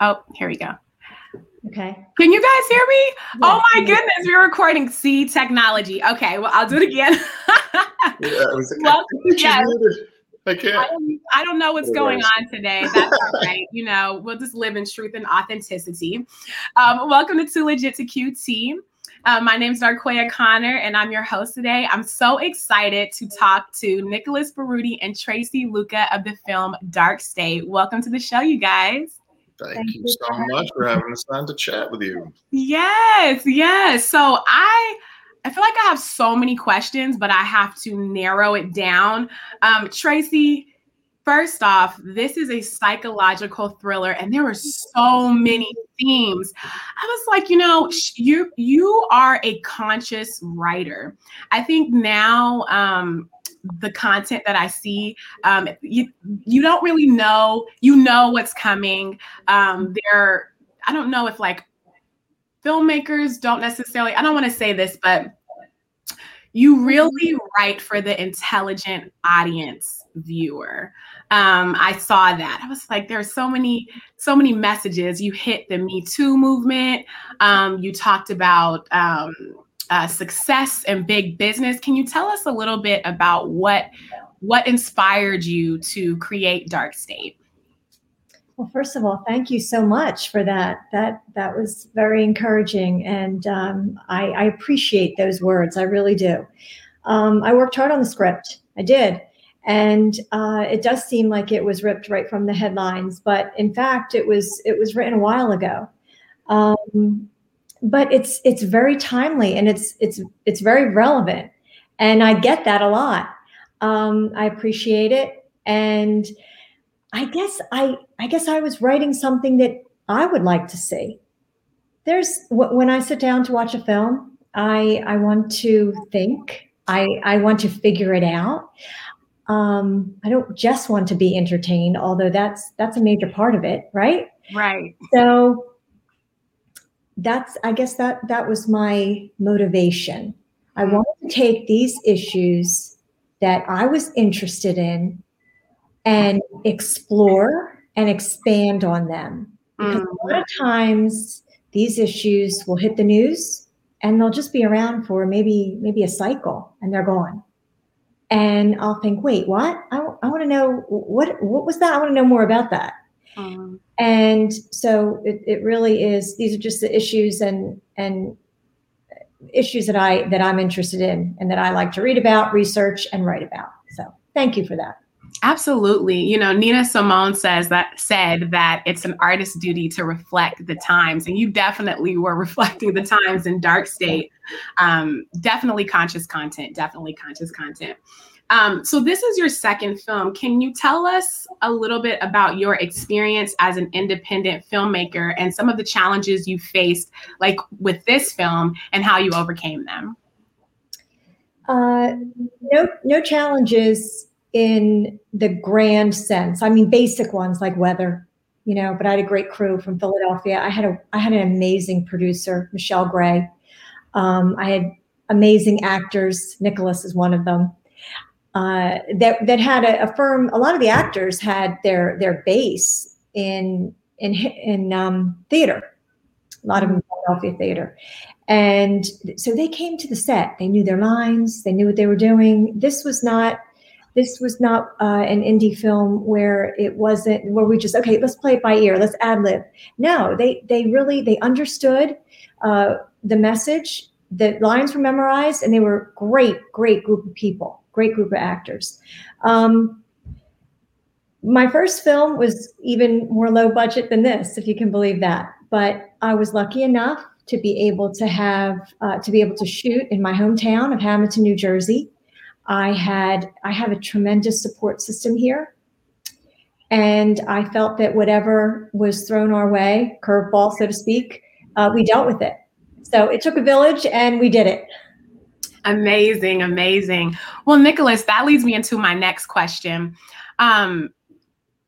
Oh, here we go. Okay. Can you guys hear me? oh my goodness, we're recording C technology. Okay, well, I'll do it again. yeah, I was like, well, I, yeah. I can't. I don't, I don't know what's going on today. That's all right. You know, we'll just live in truth and authenticity. Um, welcome to Too Legit to QT. Uh, my name is Darquoia Connor, and I'm your host today. I'm so excited to talk to Nicholas Baruti and Tracy Luca of the film Dark State. Welcome to the show, you guys. Thank, Thank you so much for having us on to chat with you. Yes, yes. So I I feel like I have so many questions, but I have to narrow it down. Um, Tracy, first off, this is a psychological thriller, and there are so many themes. I was like, you know, you you are a conscious writer. I think now um, the content that I see, um, you you don't really know. You know what's coming. Um, there, I don't know if like filmmakers don't necessarily. I don't want to say this, but you really write for the intelligent audience viewer. Um, I saw that. I was like, there's so many, so many messages. You hit the Me Too movement. Um, you talked about um, uh, success and big business. Can you tell us a little bit about what what inspired you to create Dark State? Well, first of all, thank you so much for that. That that was very encouraging, and um, I, I, appreciate those words. I really do. Um, I worked hard on the script. I did, and uh, it does seem like it was ripped right from the headlines, but in fact, it was it was written a while ago. Um, but it's it's very timely and it's it's it's very relevant. And i get that a lot. Um, i appreciate it. And i guess i i guess i was writing something that i would like to see. There's when i sit down to watch a film i i want to think. I i want to figure it out. Um, i don't just want to be entertained although that's that's a major part of it right? Right. So that's i guess that that was my motivation. I mm-hmm. wanted to take these issues that i was interested in and explore and expand on them. Because a lot of times these issues will hit the news and they'll just be around for maybe maybe a cycle and they're gone. And i'll think wait what? I, I want to know what what was that? I want to know more about that um, and so it, it really is these are just the issues and and issues that i that i'm interested in and that i like to read about research and write about so thank you for that Absolutely. You know, Nina Simone says that said that it's an artist's duty to reflect the times. And you definitely were reflecting the times in dark state. Um, definitely conscious content, definitely conscious content. Um, so this is your second film. Can you tell us a little bit about your experience as an independent filmmaker and some of the challenges you faced, like with this film, and how you overcame them? Uh, no, no challenges in the grand sense. I mean, basic ones like weather, you know. But I had a great crew from Philadelphia. I had a, I had an amazing producer, Michelle Gray. Um, I had amazing actors. Nicholas is one of them uh, that that had a, a, firm. A lot of the actors had their their base in in in um, theater. A lot of them Philadelphia theater, and so they came to the set. They knew their lines. They knew what they were doing. This was not. This was not uh, an indie film where it wasn't where we just okay. Let's play it by ear. Let's ad lib. No, they they really they understood uh, the message. The lines were memorized, and they were great, great group of people great group of actors. Um, my first film was even more low budget than this, if you can believe that. But I was lucky enough to be able to have uh, to be able to shoot in my hometown of Hamilton, New Jersey. I had I have a tremendous support system here, and I felt that whatever was thrown our way, curveball so to speak, uh, we dealt with it. So it took a village, and we did it. Amazing, amazing. Well, Nicholas, that leads me into my next question. Um,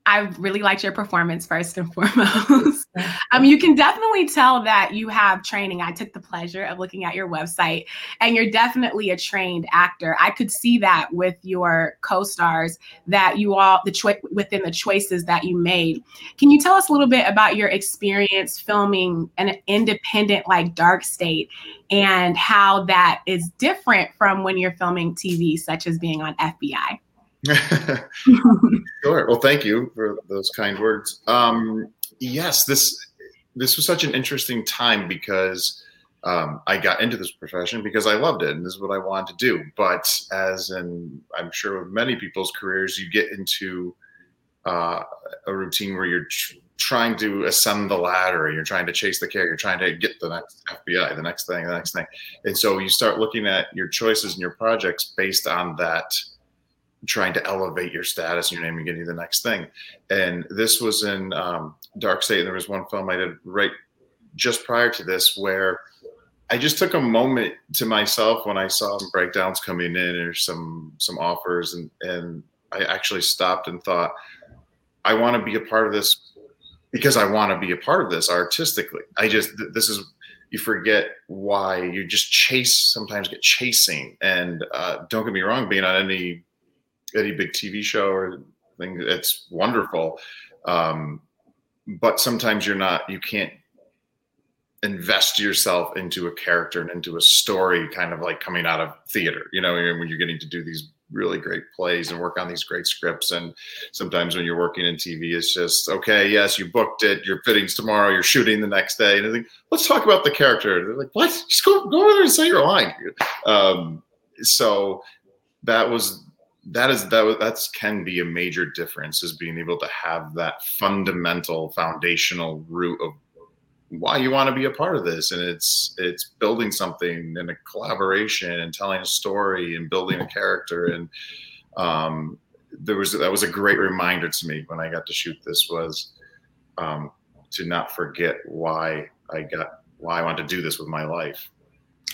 I really liked your performance first and foremost. um, you can definitely tell that you have training. I took the pleasure of looking at your website, and you're definitely a trained actor. I could see that with your co-stars that you all the choice within the choices that you made. Can you tell us a little bit about your experience filming an independent like Dark State and how that is different from when you're filming TV, such as being on FBI? sure. Well, thank you for those kind words. Um, yes, this this was such an interesting time because um, I got into this profession because I loved it and this is what I wanted to do. But as in, I'm sure with many people's careers, you get into uh, a routine where you're tr- trying to ascend the ladder, you're trying to chase the carrot, you're trying to get the next FBI, the next thing, the next thing, and so you start looking at your choices and your projects based on that trying to elevate your status, your name, and getting the next thing. And this was in um, Dark State. And there was one film I did right just prior to this where I just took a moment to myself when I saw some breakdowns coming in or some some offers, and and I actually stopped and thought, I want to be a part of this because I want to be a part of this artistically. I just this is you forget why you just chase sometimes get chasing and uh, don't get me wrong being on any any big TV show or thing. It's wonderful, um, but sometimes you're not. You can't invest yourself into a character and into a story, kind of like coming out of theater. You know, when you're getting to do these really great plays and work on these great scripts. And sometimes when you're working in TV, it's just okay. Yes, you booked it. Your fittings tomorrow. You're shooting the next day. And I think let's talk about the character. They're like, what? Just go go over there and say your line. Um, so that was that is that that's can be a major difference is being able to have that fundamental foundational root of why you want to be a part of this. And it's it's building something and a collaboration and telling a story and building a character. And um, there was that was a great reminder to me when I got to shoot this was um, to not forget why I got why I want to do this with my life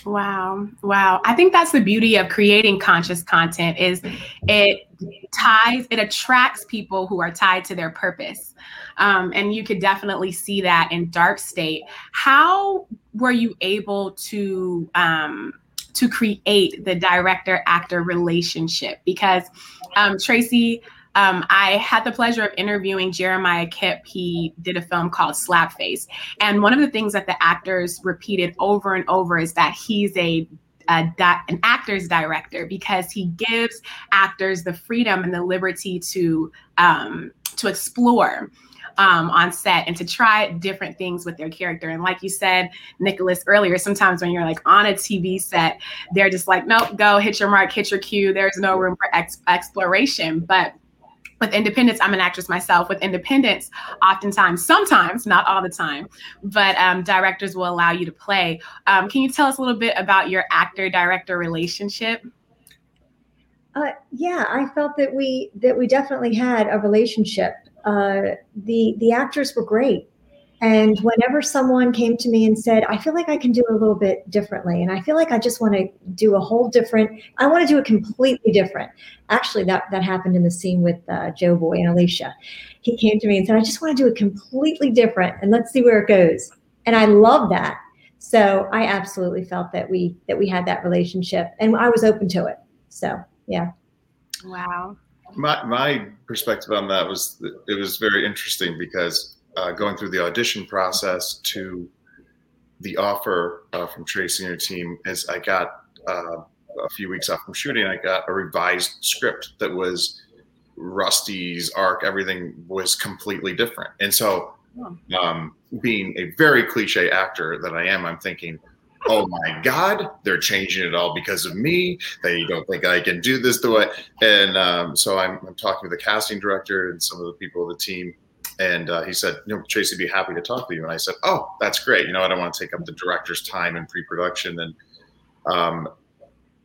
Wow. Wow. I think that's the beauty of creating conscious content is it ties, it attracts people who are tied to their purpose. Um, and you could definitely see that in Dark State. How were you able to um, to create the director actor relationship? Because um, Tracy, um, I had the pleasure of interviewing Jeremiah Kipp. He did a film called Slapface. And one of the things that the actors repeated over and over is that he's a di- an actor's director because he gives actors the freedom and the liberty to um, to explore um, on set and to try different things with their character. And like you said, Nicholas earlier, sometimes when you're like on a TV set, they're just like, nope, go hit your mark, hit your cue. There's no room for ex- exploration. But with independence i'm an actress myself with independence oftentimes sometimes not all the time but um, directors will allow you to play. Um, can you tell us a little bit about your actor director relationship? Uh, yeah i felt that we that we definitely had a relationship. Uh, the the actors were great and whenever someone came to me and said, I feel like I can do it a little bit differently, and I feel like I just want to do a whole different, I want to do it completely different. Actually, that, that happened in the scene with uh, Joe Boy and Alicia. He came to me and said, I just want to do it completely different, and let's see where it goes. And I love that. So I absolutely felt that we that we had that relationship, and I was open to it. So yeah. Wow. My my perspective on that was it was very interesting because uh, going through the audition process to the offer uh, from Tracy and her team is I got uh, a few weeks off from shooting, I got a revised script that was Rusty's arc, everything was completely different. And so, um, being a very cliche actor that I am, I'm thinking, oh my God, they're changing it all because of me. They don't think I can do this the way. And um, so I'm, I'm talking with the casting director and some of the people of the team and uh, he said, you know, Tracy, be happy to talk to you. And I said, oh, that's great. You know, I don't want to take up the director's time in pre-production. And um,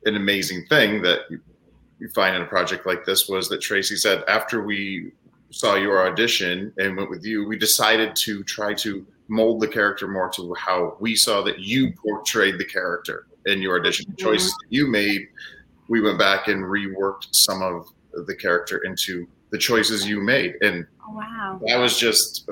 an amazing thing that you find in a project like this was that Tracy said, after we saw your audition and went with you, we decided to try to mold the character more to how we saw that you portrayed the character in your audition. The choices that you made, we went back and reworked some of the character into the choices you made. And Oh, wow. that was just,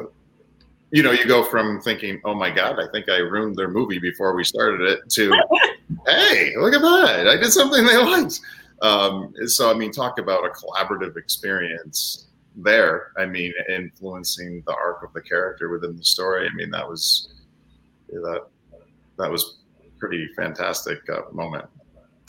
you know, you go from thinking, oh my God, I think I ruined their movie before we started it to, hey, look at that. I did something they liked. Um, so, I mean, talk about a collaborative experience there. I mean, influencing the arc of the character within the story. I mean, that was, that, that was pretty fantastic uh, moment.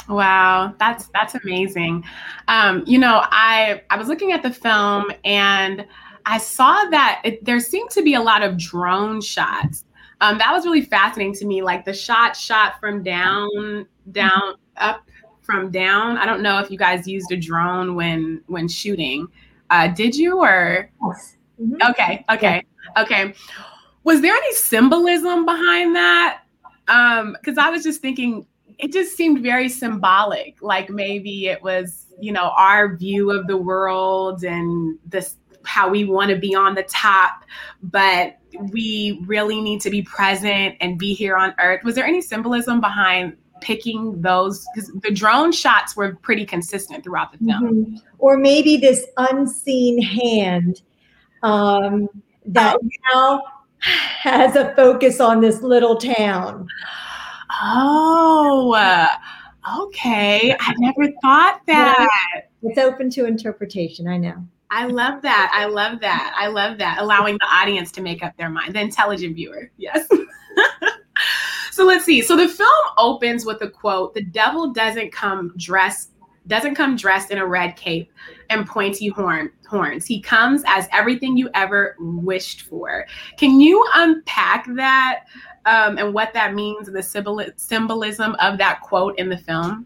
Wow, that's that's amazing. Um, you know, I I was looking at the film and I saw that it, there seemed to be a lot of drone shots. Um, that was really fascinating to me, like the shot shot from down, down, up, from down. I don't know if you guys used a drone when when shooting. Uh, did you or? Yes. Mhm. Okay, okay, okay. Was there any symbolism behind that? Um, because I was just thinking it just seemed very symbolic. Like maybe it was, you know, our view of the world and this how we want to be on the top, but we really need to be present and be here on earth. Was there any symbolism behind picking those? Because the drone shots were pretty consistent throughout the film. Mhm. Or maybe this unseen hand um, that now has a focus on this little town. Oh, okay. I never thought that. It's open to interpretation. I know. I love that. I love that. I love that. Allowing the audience to make up their mind, the intelligent viewer. Yes. so let's see. So the film opens with a quote The devil doesn't come dressed. Doesn't come dressed in a red cape and pointy horn horns. He comes as everything you ever wished for. Can you unpack that um, and what that means and the symbol- symbolism of that quote in the film?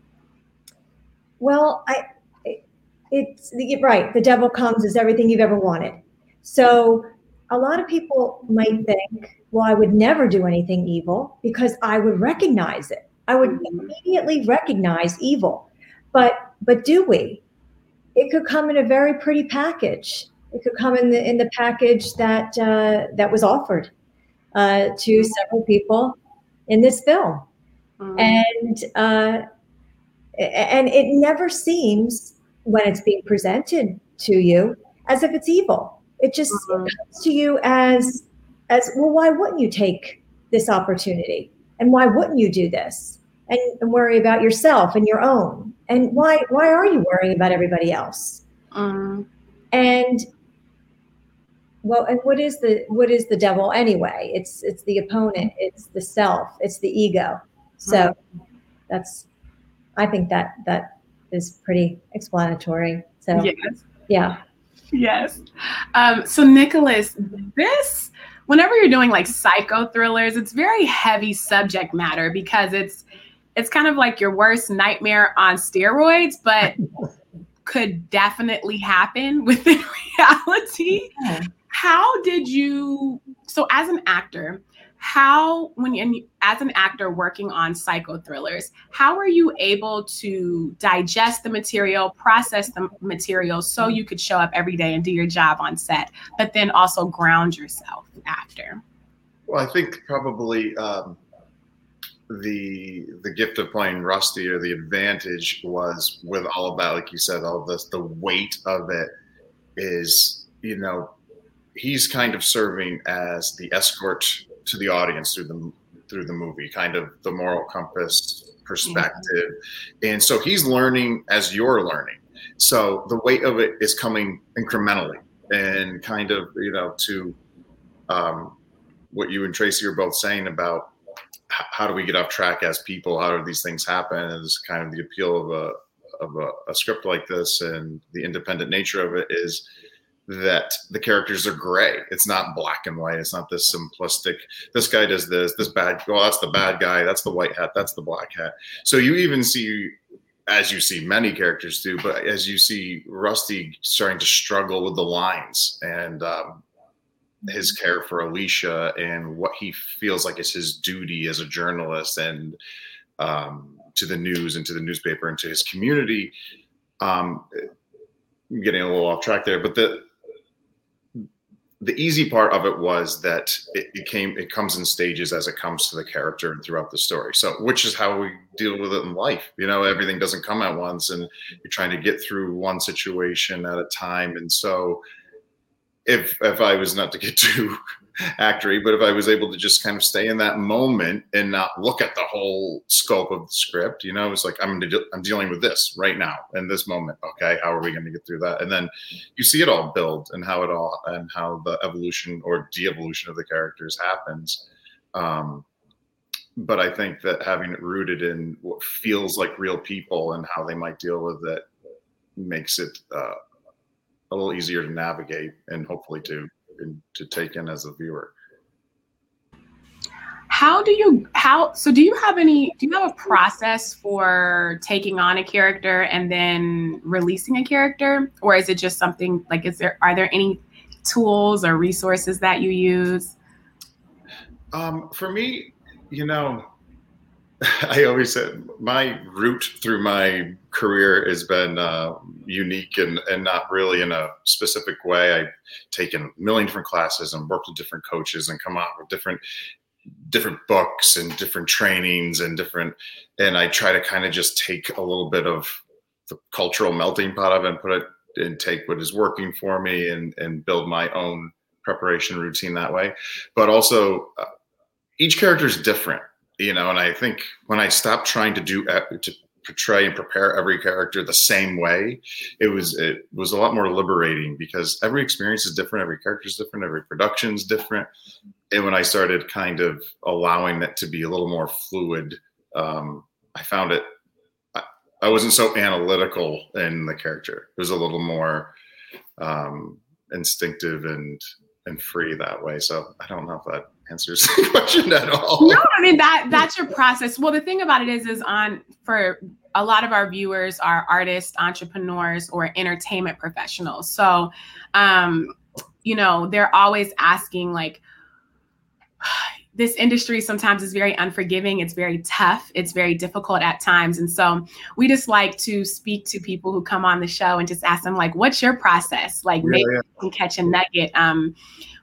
Well, I it- it's right. The devil comes as everything you've ever wanted. So a lot of people might think, well, I would never do anything evil because I would recognize it. I would immediately recognize evil. But but do we? It could come in a very pretty package. It could come in the in the package that uh, that was offered uh, to several people in this film Mm. and uh, and it never seems when it's being presented to you as if it's evil. It just Mhm. comes to you as as well. Why wouldn't you take this opportunity? And why wouldn't you do this? And, and worry about yourself and your own. And why why are you worrying about everybody else? Mm. And well, and what is the what is the devil anyway? It's it's the opponent. It's the self. It's the ego. So that's I think that that is pretty explanatory. So Yes. yeah. Yes. Um, so Nicholas, this whenever you're doing like psycho thrillers, it's very heavy subject matter because it's it's kind of like your worst nightmare on steroids, but could definitely happen within reality. Yeah. How did you so as an actor, how when you as an actor working on psycho thrillers, how are you able to digest the material, process the material so you could show up every day and do your job on set, but then also ground yourself after? Well, I think probably um, the the gift of playing Rusty or the advantage was with all of that, like you said, all of this, the weight of it is, you know, he's kind of serving as the escort to the audience through the through the movie, kind of the moral compass perspective, and so he's learning as you're learning. So the weight of it is coming incrementally, and kind of you know to um, what you and Tracy are both saying about how do we get off track as people? How do these things happen? Is kind of the appeal of a of a, a script like this and the independent nature of it is that the characters are gray. It's not black and white. It's not this simplistic. This guy does this. This bad. Well, that's the bad guy. That's the white hat. That's the black hat. So you even see, as you see many characters do, but as you see Rusty starting to struggle with the lines and um, his care for Alicia and what he feels like is his duty as a journalist and um, to the news and to the newspaper and to his community. Um, I'm getting a little off track there, but the the easy part of it was that it, it came it comes in stages as it comes to the character and throughout the story. So which is how we deal with it in life you know everything doesn't come at once and you're trying to get through one situation at a time. And so if if i was not to get too actory, but if I was able to just kind of stay in that moment and not look at the whole scope of the script, you know, it's like I'm I'm dealing with this right now in this moment. Okay, how are we going to get through that? And then you see it all build and how it all and how the evolution or de-evolution of the characters happens. Um, but I think that having it rooted in what feels like real people and how they might deal with it makes it uh, a little easier to navigate and hopefully to to take in as a viewer. How do you how so do you have any do you have a process for taking on a character and then releasing a character? Or is it just something like is there are there any tools or resources that you use? Um, for me you know I always said my route through my career has been uh, unique and, and not really in a specific way. I've taken a million different classes and worked with different coaches and come out with different different books and different trainings and different and I try to kind of just take a little bit of the cultural melting pot of it and put it and take what is working for me and and build my own preparation routine that way. But also uh, each character is different you know and i think when i stopped trying to do to portray and prepare every character the same way it was it was a lot more liberating because every experience is different every character is different every production is different. And when i started kind of allowing it to be a little more fluid um, i found it I, I, wasn't so analytical in the character. It was a little more um, instinctive and and free that way. So i don't know if that answers the question at all. No, I mean that that's your process. Well, the thing about it is, is on for a lot of our viewers are artists, entrepreneurs, or entertainment professionals. So, um, you know, they're always asking like. This industry sometimes is very unforgiving. It's very tough. It's very difficult at times. And so we just like to speak to people who come on the show and just ask them, like, what's your process? Like, yeah, maybe yeah. can catch a nugget. Um,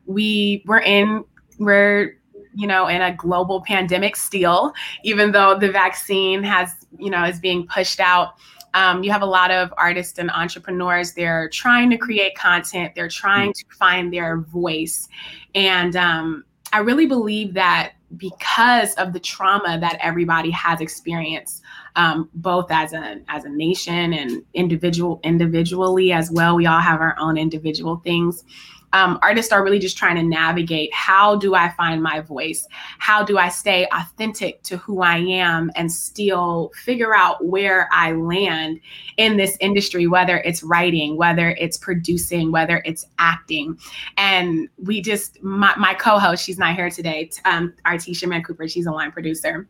we were in we're you know in a global pandemic still even though the vaccine has you know is being pushed out. Um, you have a lot of artists and entrepreneurs. They're trying to create content. They're trying to find their voice. And um, i really believe that because of the trauma that everybody has experienced um, both as a as a nation and individual individually as well we all have our own individual things um, artists are really just trying to navigate how do I find my voice? How do I stay authentic to who I am and still figure out where I land in this industry, whether it's writing, whether it's producing, whether it's acting. And we just, my, my co host, she's not here today, um, Artisha Man Cooper, she's a line producer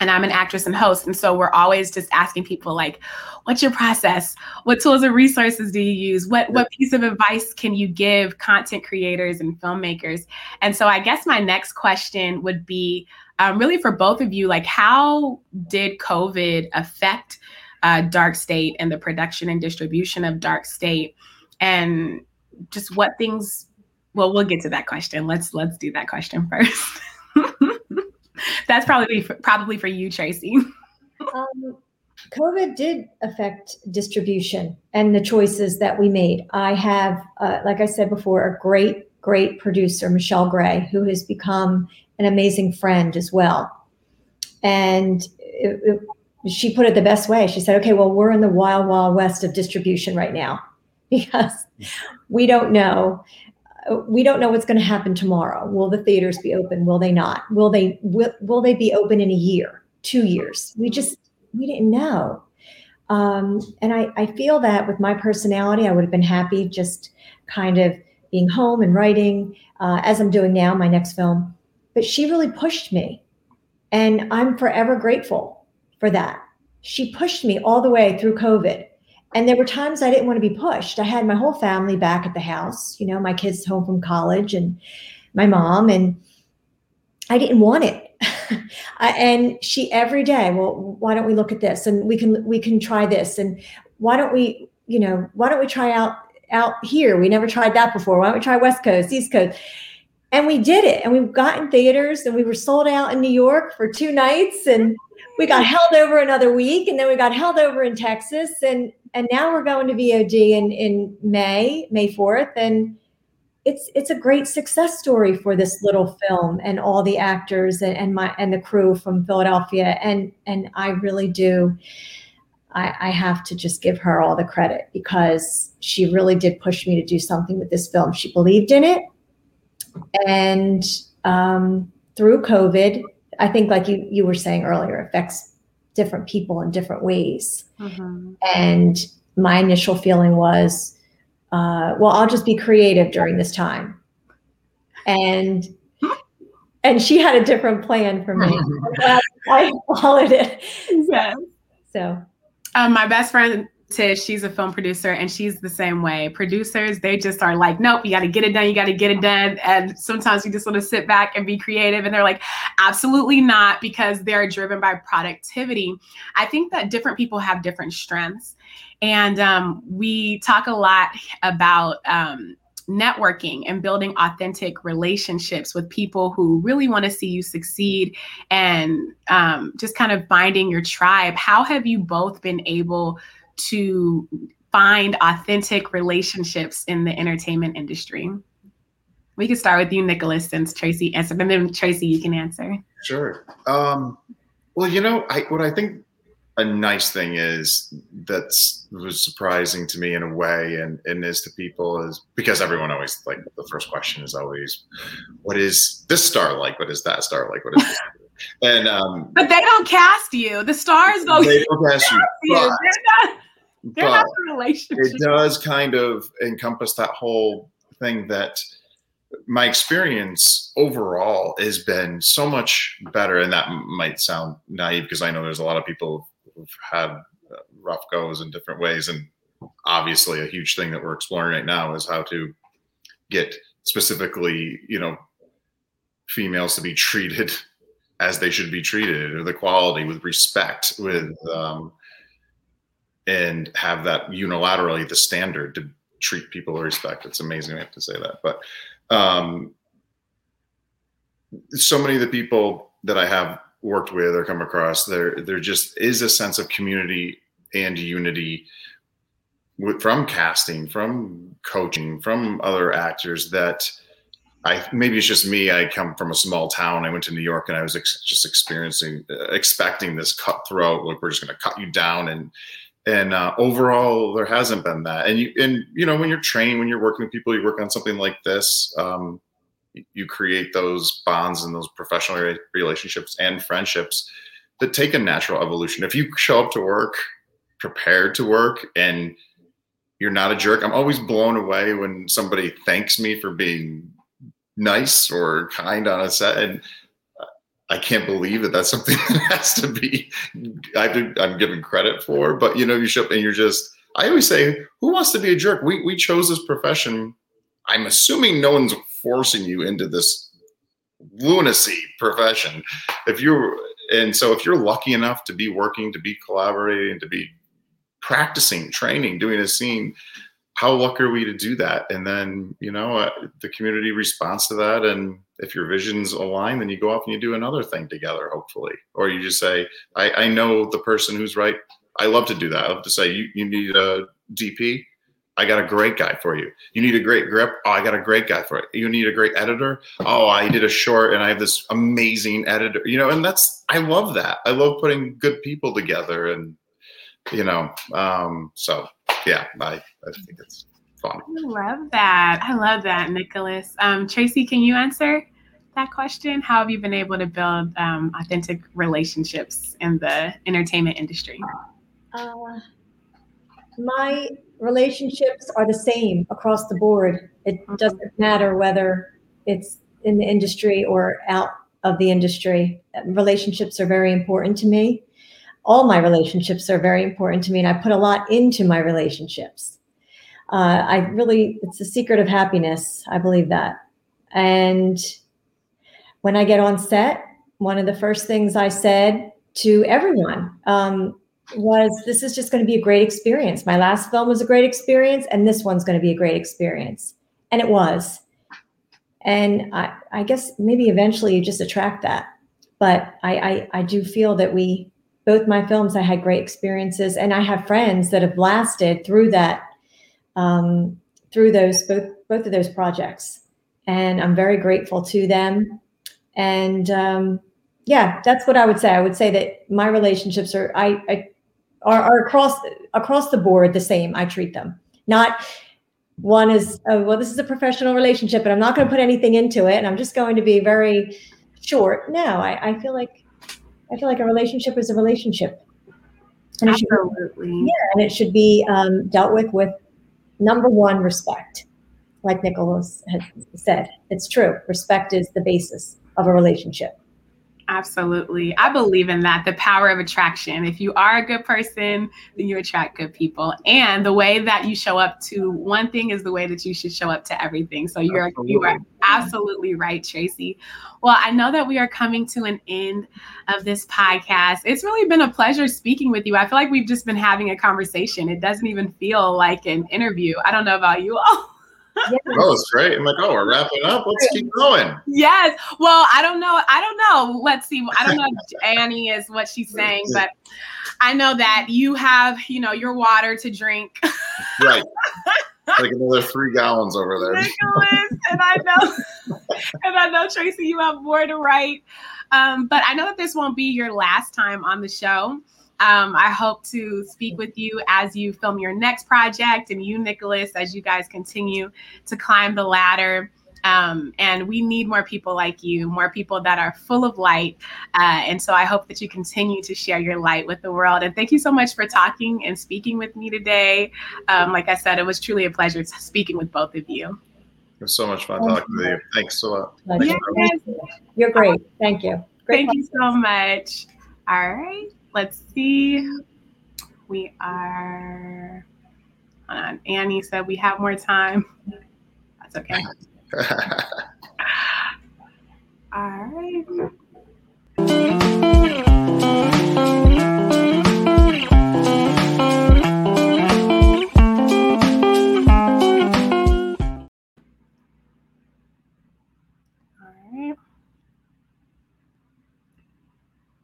and I'm an actress and host. And so we're always just asking people like, what's your process? What tools and resources do you use? What what piece of advice can you give content creators and filmmakers? And so I guess my next question would be um, really for both of you, like how did COVID affect uh, Dark State and the production and distribution of Dark State? And just what things well, we'll get to that question. Let's let's do that question first. That's probably for, probably for you, Tracy. um, COVID did affect distribution and the choices that we made. I have, uh, like I said before, a great, great producer, Michelle Gray, who has become an amazing friend as well. And it, it, she put it the best way. She said, okay, well, we're in the wild, wild west of distribution right now because we don't know we don't know what's going to happen tomorrow. Will the theaters be open? Will they not? Will they will, will they be open in a year, two years? We just we didn't know. Um, and I, I feel that with my personality, I would have been happy just kind of being home and writing uh, as I'm doing now, my next film. But she really pushed me. And I'm forever grateful for that. She pushed me all the way through COVID. And there were times I didn't want to be pushed. I had my whole family back at the house, you know, my kids home from college and my mom, and I didn't want it. and she every day, well, why don't we look at this and we can we can try this and why don't we, you know, why don't we try out out here. We never tried that before. Why don't we try West Coast, East Coast? And we did it. And we got in theaters and we were sold out in New York for two nights. And we got held over another week. And then we got held over in Texas. And and now we're going to VOD in, in May, May 4th. And it's it's a great success story for this little film and all the actors and, and my and the crew from Philadelphia. And and I really do I, I, have to just give her all the credit because she really did push me to do something with this film. She believed in it. And um, through COVID, I think, like you, you were saying earlier, affects different people in different ways. Mm-hmm. And my initial feeling was, uh, well, I'll just be creative during this time. And and she had a different plan for me. I followed it. Yes. So um, my best friend Tish, she's a film producer, and she's the same way. Producers, they just are like, nope, you got to get it done. You got to get it done. And sometimes you just want to sit back and be creative. And they're like, absolutely not, because they're driven by productivity. I think that different people have different strengths. And um, we talk a lot about um, networking and building authentic relationships with people who really want to see you succeed and um, just kind of finding your tribe. How have you both been able to find authentic relationships in the entertainment industry? We can start with you, Nicholas, since Tracy answered, and then Tracy, you can answer. Sure. Um, well, you know, I, what I think a nice thing is that was surprising to me in a way and, and is to people is because everyone always like the first question is always what is this star like what is that star like what is and um but they don't cast you the stars don't, they don't cast you, you. But, they're not, they're relationship. it does kind of encompass that whole thing that my experience overall has been so much better and that might sound naive because i know there's a lot of people who've had uh, rough goes in different ways. And obviously, a huge thing that we're exploring right now is how to get specifically, you know, females to be treated as they should be treated, or the quality with respect, with um, and have that unilaterally the standard to treat people with respect. It's amazing I have to say that, but um, so many of the people that I have worked with or come across, there there just is a sense of community and unity with, from casting, from coaching, from other actors that I maybe it's just me. I come from a small town. I went to New York and I was ex- just experiencing, uh, expecting this cutthroat. Like we're just going to cut you down, and and uh, overall there hasn't been that. And you and you know when you're trained, when you're working with people, you work on something like this. Um, you create those bonds and those professional relationships and friendships that take a natural evolution. If you show up to work prepared to work and you're not a jerk, I'm always blown away when somebody thanks me for being nice or kind on a set. And I can't believe that that's something that has to be, I am given credit for. But you know, you show up and you're just, I always say, who wants to be a jerk? We, we chose this profession. I'm assuming no one's forcing you into this lunacy profession. If you're and so if you're lucky enough to be working, to be collaborating, to be practicing, training, doing a scene, how lucky are we to do that? And then you know uh, the community responds to that, and if your visions align, then you go off and you do another thing together, hopefully, or you just say, I, I know the person who's right. I love to do that. I love to say, you, you need a DP I got a great guy for you. You need a great grip. Oh, I got a great guy for it. You need a great editor. Oh, I did a short and I have this amazing editor. You know, and that's I love that. I love putting good people together, and you know, um, so yeah, I I think it's fun. I love that. I love that, Nicholas. Um, Tracy, can you answer that question? How have you been able to build um, authentic relationships in the entertainment industry? Uh, my relationships are the same across the board. It mm-hmm. doesn't matter whether it's in the industry or out of the industry. Relationships are very important to me. All my relationships are very important to me, and I put a lot into my relationships. Uh, I really, it's the secret of happiness. I believe that. And when I get on set, one of the first things I said to everyone, um, was this is just going to be a great experience. My last film was a great experience, and this one's going to be a great experience. And it was. And I, I guess maybe eventually you just attract that. But I, I, I do feel that we, both my films, I had great experiences, and I have friends that have lasted through that, um, through those both both of those projects, and I'm very grateful to them. And um, yeah, that's what I would say. I would say that my relationships are I, I are, are across across the board the same. I treat them not one is oh, well this is a professional relationship and i'm not going to put anything into it and i'm just going to be very short no I, I feel like i feel like a relationship is a relationship and Absolutely. Be, yeah and it should be um, dealt with with number one respect. Like nicholas has said it's true. Respect is the basis of a relationship Absolutely. I believe in that, the power of attraction. If you are a good person, then you attract good people. And the way that you show up to one thing is the way that you should show up to everything. So you're absolutely. you are absolutely right, Tracy. Well, I know that we are coming to an end of this podcast. It's really been a pleasure speaking with you. I feel like we've just been having a conversation. It doesn't even feel like an interview. I don't know about you all. yes. Oh, it's great. I'm like, oh, we're wrapping up. Let's keep going. Yes. Well, I don't know. I don't know. Let's see. I don't know Annie is what she's saying, but I know that you have, you know, your water to drink. Right. like another three gallons over there. Nicholas, and I know, and I know Tracy, you have more to write. Um, but I know that this won't be your last time on the show. Um, I hope to speak with you as you film your next project and you, Nicholas, as you guys continue to climb the ladder. Um, and we need more people like you, more people that are full of light. Uh, and so I hope that you continue to share your light with the world. And thank you so much for talking and speaking with me today. Um, like I said, it was truly a pleasure speaking with both of you. It was so much fun talking to you. Thanks a lot. Yes. You're great. Thank you. Great Thank you so much. All right let's see. We are. Hold on. Annie said we have more time. That's okay. All right.